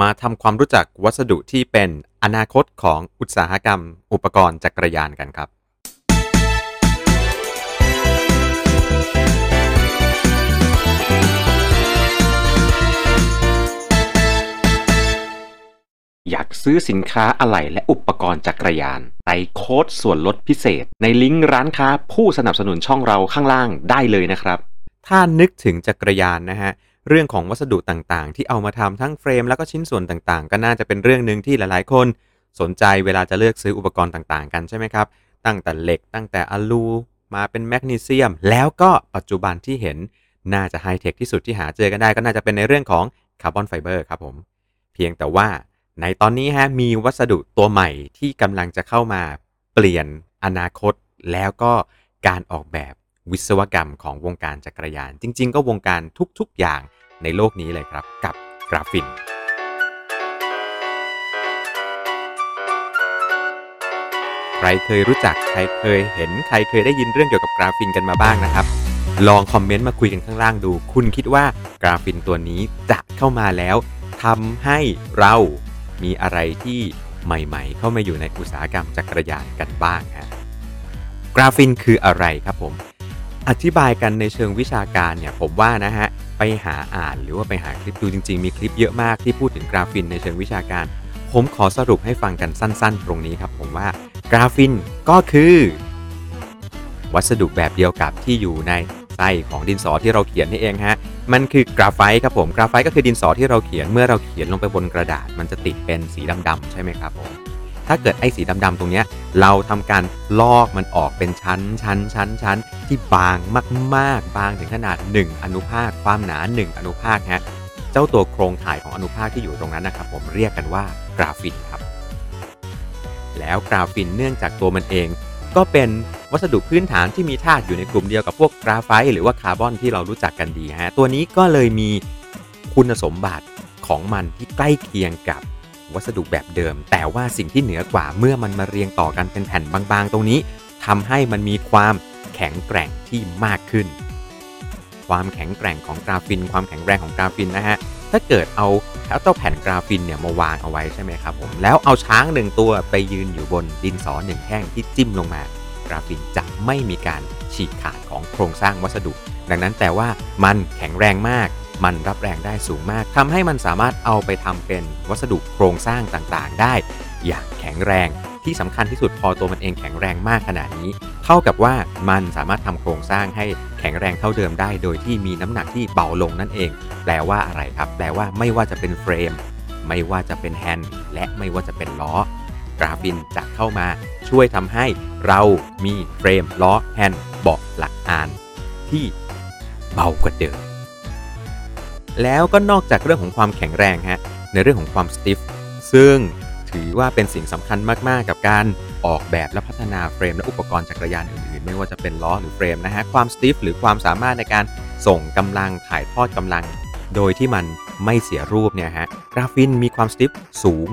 มาทำความรู้จักวัสดุที่เป็นอนาคตของอุตสาหกรรม อุปกรณ์จักรยานกันครับ อยากซื้อสินค้าอะไหล่และอุปกรณ์จักรยานใส่โค้ดส่วนลดพิเศษ ในลิงก์ร้านค้าผู้สนับสนุนช่องเราข้างล่างได้เลยนะครับ ถ้านึกถึงจักรยานนะฮะ เรื่องของวัสดุต่างๆ ที่เอามาทำทั้งเฟรม แล้วก็ชิ้นส่วนต่างๆ ก็น่าจะเป็นเรื่องหนึ่งที่หลายๆ คน สนใจเวลาจะเลือกซื้ออุปกรณ์ต่างๆ กันใช่ไหมครับ ตั้งแต่เหล็กตั้งแต่อลูมาเป็นแมกนีเซียม แล้วก็ปัจจุบันที่เห็นน่าจะไฮเทคที่สุดที่หาเจอกันได้ก็น่าจะเป็นในเรื่องของคาร์บอนไฟเบอร์ครับผมเพียงแต่ว่าในตอนนี้ฮะมีวัสดุตัวใหม่ที่กำลังจะเข้ามาเปลี่ยนอนาคต แล้วก็การออกแบบวิศวกรรมของวงการจักรยาน จริง ๆ ก็วงการทุกๆอย่าง ในโลกนี้เลยครับ กับกราฟีนใครเคยรู้จักใครเคยเห็นใครเคยได้ยินเรื่องเกี่ยวกับกราฟีนกันมาบ้างนะครับ ลองคอมเมนต์มาคุยกันข้างล่างดู คุณคิดว่ากราฟีนตัวนี้จะเข้ามาแล้วทำให้เรามีอะไรที่ใหม่ๆ เข้ามาอยู่ในอุตสาหกรรมจักรยานกันบ้างฮะกราฟินคืออะไรครับผม อธิบายกันในเชิงวิชาการเนี่ยผมว่านะฮะ ไปหาอ่าน หรือว่าไปหาคลิปดูจริง ๆ มีคลิปเยอะมากที่พูดถึงกราฟินในเชิงวิชาการ ผมขอสรุปให้ฟังกันสั้น ๆ ตรงนี้ครับ ผมว่ากราฟินก็คือ วัสดุแบบเดียวกับที่อยู่ในไส้ของดินสอที่เราเขียนนี่เองฮะ มันคือกราไฟต์ครับผม กราไฟต์ก็คือดินสอที่เราเขียนเมื่อเราเขียนลงไปบนกระดาษ มันจะติดเป็นสีดำๆใช่ไหมครับผม ถ้าเกิดไอ้สีดำๆตรงเนี้ยเราทำการลอกมันออกเป็นชั้นชั้นชั้นชั้นที่บางมากๆ บางถึงขนาด 1 อนุภาค ความหนา 1 อนุภาคฮะเจ้าตัวโครงข่ายของอนุภาคที่อยู่ตรงนั้นนะครับ ผมเรียกกันว่ากราฟีนครับ แล้วกราฟีนเนื่องจากตัวมันเอง ก็เป็นวัสดุพื้นฐานที่มีธาตุอยู่ในกลุ่มเดียวกับพวกกราไฟต์หรือว่าคาร์บอนที่เรารู้จักกันดีฮะตัวนี้ก็เลยมีคุณสมบัติของมันที่ใกล้เคียงกับ วัสดุแบบเดิม แต่ว่าสิ่งที่เหนือกว่าเมื่อมันมาเรียงต่อกันเป็นแผ่นบางๆ ตรงนี้ทำให้มันมีความแข็งแกร่งที่มากขึ้น ความแข็งแกร่งของกราฟีน ความแข็งแรงของกราฟีนนะฮะถ้าเกิดเอาเจ้าแผ่นกราฟีนเนี่ยมาวางเอาไว้ใช่ไหมครับผมแล้วเอาช้างหนึ่งตัวไปยืนอยู่บนดินสอหนึ่งแท่งที่จิ้มลงมา กราฟีนจะไม่มีการฉีกขาดของโครงสร้างวัสดุ ดังนั้นแปลว่ามันแข็งแรงมาก มันรับแรงได้สูงมากทำให้มันสามารถเอาไปทำเป็นวัสดุโครงสร้างต่างๆ ได้ อย่างแข็งแรงที่สำคัญที่สุดพอตัวมันเองแข็งแรงมากขนาดนี้ เท่ากับว่ามันสามารถทำโครงสร้างให้แข็งแรงเท่าเดิมได้ โดยที่มีน้ำหนักที่เบาลงนั่นเอง แปลว่าอะไรครับ แปลว่าไม่ว่าจะเป็นเฟรม ไม่ว่าจะเป็นแฮนด์และไม่ว่าจะเป็นล้อกราฟีนจะเข้ามาช่วยทำให้เรามีเฟรมล้อแฮนด์เบาะหลักอานที่เบากว่าเดิม แล้วก็นอกจากเรื่องของความแข็งแรงฮะในเรื่องของความ stiff ซึ่งถือว่าเป็นสิ่งสำคัญมากๆ กับการออกแบบและพัฒนาเฟรมและอุปกรณ์จักรยานอื่นๆ ไม่ว่าจะเป็นล้อหรือเฟรมนะฮะความ stiff หรือความสามารถในการส่งกำลังถ่ายทอดกำลัง โดยที่มันไม่เสียรูปเนี่ยฮะกราฟีนมีความ stiffสูง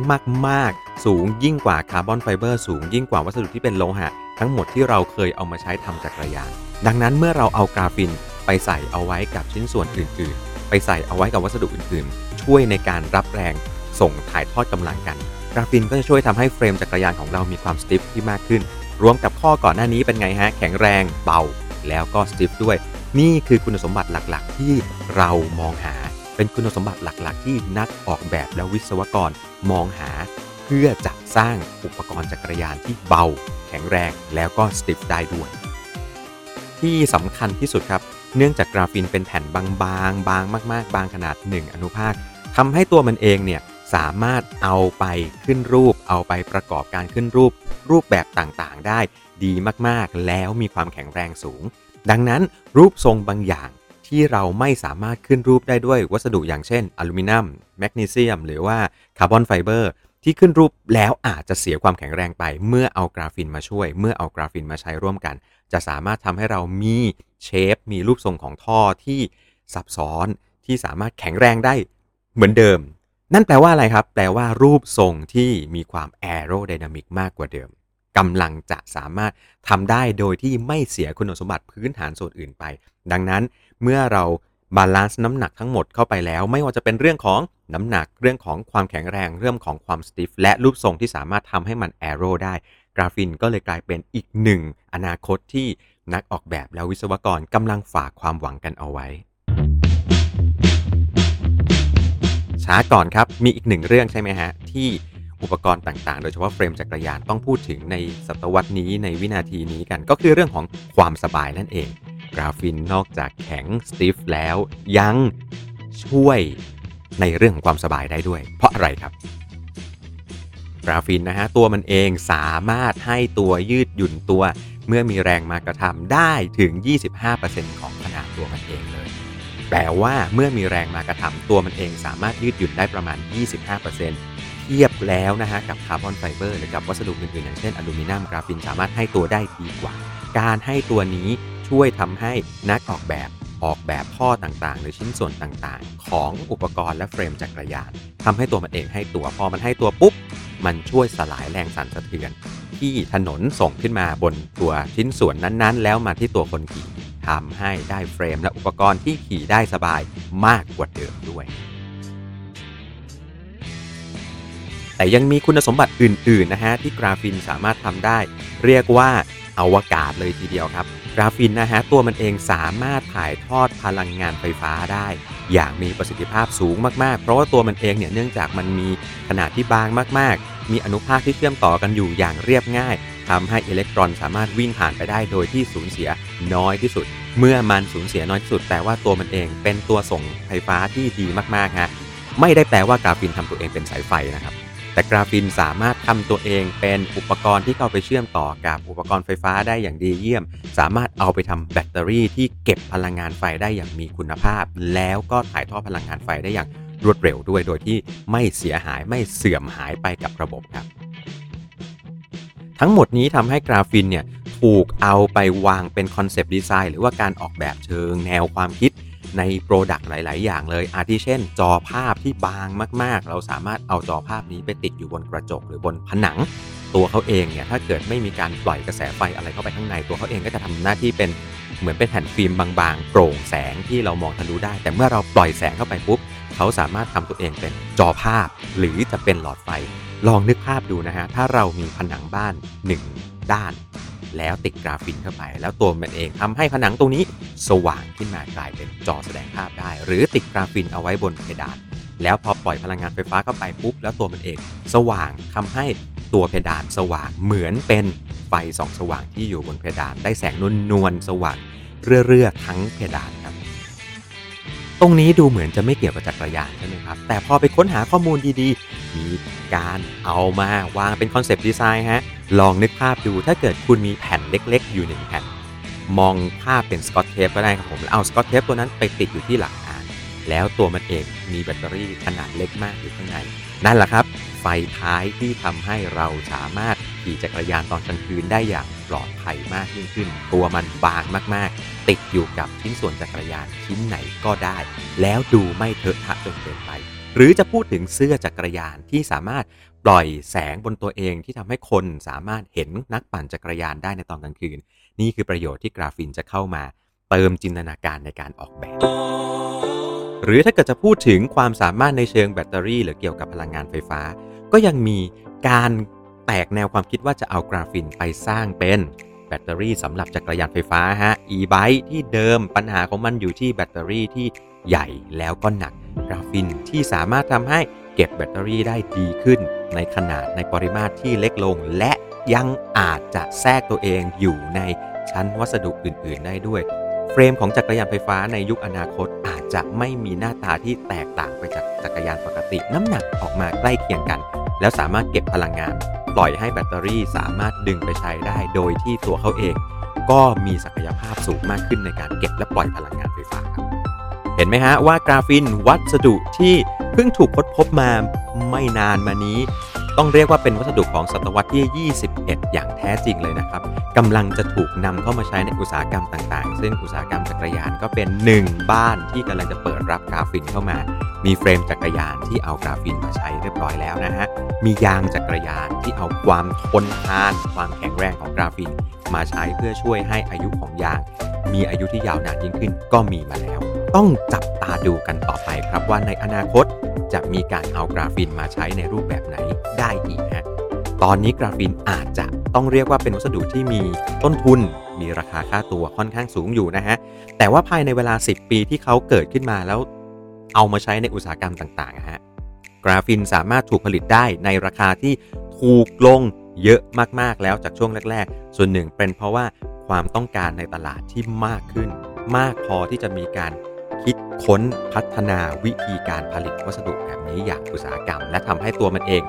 มากๆ สูงยิ่งกว่าคาร์บอนไฟเบอร์สูงยิ่งกว่าวัสดุที่เป็นโลหะ ทั้งหมดที่เราเคยเอามาใช้ทำจักรยาน ดังนั้นเมื่อเราเอา graphene ไปใส่เอาไว้กับชิ้นส่วนอื่นๆ ไปใส่เอาไว้กับวัสดุอื่นๆ ช่วยในการรับแรงส่งถ่ายทอดกำลังกัน graphene ก็จะช่วยทำให้เฟรมจักรยานของเรามีความ stiff ที่มากขึ้น รวมกับข้อก่อนหน้านี้เป็นไงฮะ แข็งแรงเบา แล้วก็ stiff ด้วย นี่คือคุณสมบัติหลักๆ ที่เรามองหา เป็นคุณสมบัติหลักๆ ที่นักออกแบบและวิศวกรมองหา เพื่อจะสร้างอุปกรณ์จักรยานที่เบา แข็งแรงแล้วก็สติฟได้ด้วย ที่สำคัญที่สุดครับ เนื่องจากกราฟินเป็นแผ่นบางๆ บางมาก ๆ บางขนาด 1 อนุภาคทำให้ตัวมันเองเนี่ยสามารถเอาไปขึ้นรูป เอาไปประกอบการขึ้นรูป รูปแบบต่างๆ ได้ดีมากๆ แล้วมีความแข็งแรงสูง ดังนั้นรูปทรงบางอย่างที่เราไม่สามารถขึ้นรูปได้ด้วยวัสดุอย่างเช่นอลูมิเนียมแมกนีเซียม หรือว่าคาร์บอนไฟเบอร์ ที่ขึ้นรูปแล้วอาจจะเสียความแข็งแรงไป เมื่อเอา graphene มาช่วย เมื่อเอา graphene มาใช้ร่วมกัน จะสามารถทำให้เรามี shape มีรูปทรงของท่อที่ซับซ้อนที่สามารถแข็งแรงได้เหมือนเดิม นั่นแปลว่าอะไรครับ แปลว่ารูปทรงที่มีความ aerodynamic มากกว่าเดิมกำลังจะสามารถทำได้โดยที่ไม่เสียคุณสมบัติพื้นฐานส่วนอื่นไป ดังนั้นเมื่อเรา balance น้ำหนักทั้งหมดเข้าไปแล้ว ไม่ว่าจะเป็นเรื่องของน้ำหนักเรื่องของความแข็งแรง เรื่องของความ stiff และรูปทรงที่สามารถทำให้มัน aero ได้ graphene ก็เลยกลายเป็นอีกหนึ่งอนาคตที่นักออกแบบและวิศวกรกำลังฝากความหวังกันเอาไว้ ช้าก่อนครับมีอีกหนึ่งเรื่องใช่ไหมฮะ ที่อุปกรณ์ต่างๆ โดยเฉพาะเฟรมจักรยานต้องพูดถึงในศตวรรษนี้ในวินาทีนี้กัน ก็คือเรื่องของความสบายนั่นเอง กราฟินนอกจากแข็งสติฟแล้วยังช่วยในเรื่องของความสบายได้ด้วย เพราะอะไรครับ กราฟินนะฮะตัวมันเองสามารถให้ตัวยืดหยุ่นตัว เมื่อมีแรงมากระทำได้ถึง 25%ของขนาดตัวมันเองเลย แปลว่าเมื่อมีแรงมากระทำตัวมันเองสามารถยืดหยุ่นได้ประมาณ 25%เทียบแล้วนะฮะกับคาร์บอนไฟเบอร์หรือกับวัสดุอื่นๆอย่างเช่นอลูมิเนียม graphene สามารถให้ตัวได้ดีกว่า การให้ตัวนี้ ช่วยทำให้นักออกแบบออกแบบท่อต่างๆ หรือชิ้นส่วนต่างๆ ของอุปกรณ์และเฟรมจักรยานทำให้ตัวมันเองให้ตัวพอมันให้ตัวปุ๊บ มันช่วยสลายแรงสั่นสะเทือน ที่ถนนส่งขึ้นมาบนตัวชิ้นส่วนนั้นๆ แล้วมาที่ตัวคนขี่ทำให้ได้เฟรมและอุปกรณ์ที่ขี่ได้สบายมากกว่าเดิมด้วยแต่ยังมีคุณสมบัติอื่น ๆ นะฮะ ที่กราฟินสามารถทำได้ เรียกว่า อวกาศเลยทีเดียวครับกราฟินนะฮะตัวมันเองสามารถถ่ายทอดพลังงานไฟฟ้าได้ อย่างมีประสิทธิภาพสูงมากๆ เพราะว่าตัวมันเองเนี่ยเนื่องจากมันมีขนาดที่บางมากๆ มีอนุภาคที่เชื่อมต่อกันอยู่อย่างเรียบง่ายทำให้อิเล็กตรอนสามารถวิ่งผ่านไปได้โดยที่สูญเสียน้อยที่สุด เมื่อมันสูญเสียน้อยที่สุด แต่ว่าตัวมันเองเป็นตัวส่งไฟฟ้าที่ดีมากๆฮะไม่ได้แปลว่ากราฟินทำตัวเองเป็นสายไฟนะครับ แต่กราฟินสามารถทำตัวเองเป็นอุปกรณ์ที่เข้าไปเชื่อมต่อกับอุปกรณ์ไฟฟ้าได้อย่างดีเยี่ยม สามารถเอาไปทำแบตเตอรี่ที่เก็บพลังงานไฟได้อย่างมีคุณภาพ แล้วก็ถ่ายทอดพลังงานไฟได้อย่างรวดเร็วด้วย โดยที่ไม่เสียหายไม่เสื่อมหายไปกับระบบครับ ทั้งหมดนี้ทำให้ graphene เนี่ยถูกเอาไปวางเป็น concept design หรือว่าการออกแบบเชิงแนวความคิด ใน product หลาย ๆ อย่างเลย อาทิเช่น จอภาพที่บางมาก ๆ เราสามารถเอาจอภาพนี้ไปติดอยู่บนกระจกหรือบนผนัง ตัวเขาเองเนี่ยถ้าเกิดไม่มีการปล่อยกระแสไฟอะไรเข้าไปข้างในตัวเขาเองก็จะทำหน้าที่เป็นเหมือนเป็นแผ่นฟิล์มบาง ๆ โปร่งแสงที่เรามองทะลุได้ แต่เมื่อเราปล่อยแสงเข้าไปปุ๊บเขาสามารถทำตัวเองเป็นจอภาพ หรือจะเป็นหลอดไฟ ลองนึกภาพดูนะฮะถ้าเรามีผนังบ้าน 1 ด้าน แล้วติดกราฟินเข้าไป แล้วตัวมันเองทำให้ผนังตรงนี้สว่างขึ้นมากลายเป็นจอแสดงภาพได้ หรือติดกราฟินเอาไว้บนเพดานแล้วพอปล่อยพลังงานไฟฟ้าเข้าไปปุ๊บแล้วตัวมันเองสว่างทำให้ตัวเพดานสว่างเหมือนเป็นไฟส่องสว่างที่อยู่บนเพดานได้แสงนวลนวลสว่างเรื่อๆทั้งเพดานครับ ตรงนี้ดูเหมือนจะไม่เกี่ยวกับจักรยานใช่ไหมครับ แต่พอไปค้นหาข้อมูลดีๆ มีการเอามาวางเป็น concept design ฮะ ลองนึกภาพดูถ้าเกิดคุณมีแผ่นเล็กๆ อยู่หนึ่งแผ่น มองภาพเป็นสกอตเทปก็ได้ครับผมเอาสกอตเทปตัวนั้นไปติดอยู่ที่หลังคาแล้วตัวมันเองมีแบตเตอรี่ขนาดเล็กมากอยู่ข้างใน นั่นแหละครับ ไฟท้ายที่ทำให้เราสามารถขี่จักรยานตอนกลางคืนได้อย่างปลอดภัยมากยิ่งขึ้น ตัวมันบางมากๆ ติดอยู่กับชิ้นส่วนจักรยานชิ้นไหนก็ได้ แล้วดูไม่เถอะทะจนเกินไป หรือจะพูดถึงเสื้อจักรยานที่สามารถ ปล่อยแสงบนตัวเองที่ทำให้คนสามารถเห็นนักปั่นจักรยานได้ในตอนกลางคืน นี่คือประโยชน์ที่กราฟินจะเข้ามา เติมจินตนาการในการออกแบบ หรือถ้าเกิดจะพูดถึงความสามารถในเชิงแบตเตอรี่ หรือเกี่ยวกับพลังงานไฟฟ้า ก็ยังมีการแตกแนวความคิดว่าจะเอา graphene ไปสร้างเป็นแบตเตอรี่สำหรับจักรยานไฟฟ้าฮะ e-bike ที่เดิมปัญหาของมันอยู่ที่แบตเตอรี่ที่ใหญ่แล้วก็หนัก graphene ที่สามารถทำให้ เก็บแบตเตอรี่ได้ดีขึ้น ในขนาดในปริมาตรที่เล็กลง และยังอาจจะแทรกตัวเองอยู่ในชั้นวัสดุอื่น ๆ ได้ด้วย เฟรมของจักรยานไฟฟ้าในยุคอนาคตอาจจะไม่มีหน้าตาที่แตกต่างไปจากจักรยานปกติ น้ำหนักออกมาใกล้เคียงกัน แล้วสามารถเก็บพลังงาน ปล่อยให้แบตเตอรี่สามารถดึงไปใช้ได้ โดยที่ตัวเขาเอง ก็มีศักยภาพสูงมากขึ้นในการเก็บและปล่อยพลังงานไฟฟ้า เห็นไหมฮะว่ากราฟินวัสดุที่เพิ่งถูกค้นพบมาไม่นานมานี้ ต้องเรียกว่าเป็นวัสดุของศตวรรษที่ 21 อย่างแท้จริงเลยนะครับกำลังจะถูกนำเข้ามาใช้ในอุตสาหกรรมต่างๆ ซึ่งอุตสาหกรรมจักรยานก็เป็นหนึ่งบ้านที่กำลังจะเปิดรับกราฟินเข้ามา มีเฟรมจักรยานที่เอา graphene มาใช้เรียบร้อยแล้วนะฮะมียางจักรยานที่เอาความทนทาน ความแข็งแรงของ graphene มาใช้เพื่อช่วยให้อายุของยาง มีอายุที่ยาวนานยิ่งขึ้นก็มีมาแล้ว ต้องจับตาดูกันต่อไปครับว่าในอนาคตจะมีการเอา graphene มาใช้ในรูปแบบไหนได้อีกฮะตอนนี้ graphene อาจจะต้องเรียกว่าเป็นวัสดุที่มีต้นทุน มีราคาค่าตัวค่อนข้างสูงอยู่นะฮะแต่ว่าภายในเวลา 10 ปีที่เขาเกิดขึ้นมาแล้ว เอามาใช้ในอุตสาหกรรมต่างๆฮะกราฟีนสามารถถูกผลิตได้ในราคาที่ถูกลงเยอะมากๆแล้วจากช่วงแรก ๆ ส่วนหนึ่งเป็นเพราะว่าความต้องการในตลาดที่มากขึ้น มากพอที่จะมีการ คิดค้นพัฒนาวิธีการผลิตวัสดุแบบนี้อย่างอุตสาหกรรม และทำให้ตัวมันเอง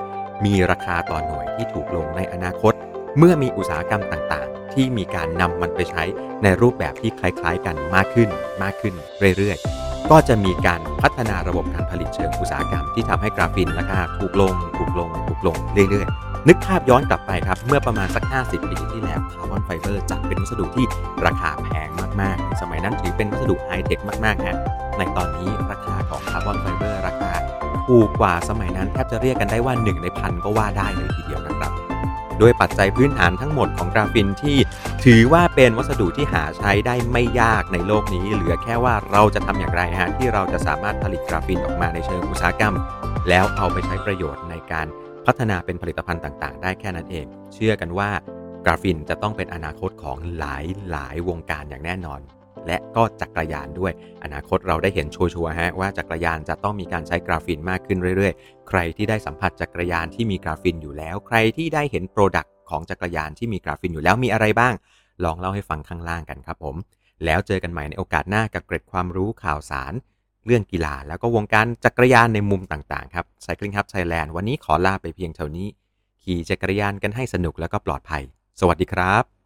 มีราคาต่อหน่วยที่ถูกลงในอนาคต เมื่อมีอุตสาหกรรมต่างๆ ที่มีการนำมันไปใช้ในรูปแบบที่คล้ายๆ กันมากขึ้น มากขึ้นเรื่อยๆ ก็จะมีการพัฒนาระบบการผลิตเชิงอุตสาหกรรม ที่ทำให้ graphene ราคาถูกลง ถูกลง ถูกลงเรื่อยๆ นึกภาพย้อนกลับไปครับ เมื่อประมาณสัก 50 ปีที่แล้วคาร์บอนไฟเบอร์จะเป็นวัสดุที่ราคาแพงมากๆ สมัยนั้นถือเป็นวัสดุไฮเทคมากๆฮะในตอนนี้ราคาของคาร์บอนไฟเบอร์ราคาถูกกว่าสมัยนั้นแทบจะเรียกกันได้ว่า 1 ในพันก็ว่าได้เลยทีเดียวนะครับด้วยปัจจัยพื้นฐานทั้งหมดของ graphene ที่ถือว่าเป็นวัสดุที่หาใช้ได้ไม่ยากในโลกนี้ เหลือแค่ว่าเราจะทำอย่างไรฮะที่เราจะสามารถผลิต graphene ออกมาในเชิงอุตสาหกรรม แล้วเอาไปใช้ประโยชน์ในการ พัฒนาเป็นผลิตภัณฑ์ต่างๆ ได้แค่นั้นเอง เชื่อกันว่า graphene จะต้องเป็นอนาคตของหลายหลายวงการอย่างแน่นอน และก็จักรยานด้วย อนาคตเราได้เห็นชัวร์ๆฮะว่าจักรยานจะต้องมีการใช้ graphene มากขึ้นเรื่อยๆ ใครที่ได้สัมผัสจักรยานที่มี graphene อยู่แล้ว ใครที่ได้เห็น product ของจักรยานที่มี graphene อยู่แล้วมีอะไรบ้าง ลองเล่าให้ฟังข้างล่างกันครับผม แล้วเจอกันใหม่ในโอกาสหน้ากับเกร็ดความรู้ข่าวสาร เรื่องกีฬา แล้วก็วงการจักรยานในมุมต่างๆครับ Cycling Hub Thailand วันนี้ขอลาไปเพียงเท่านี้ ขี่จักรยานกันให้สนุกแล้วก็ปลอดภัย สวัสดีครับ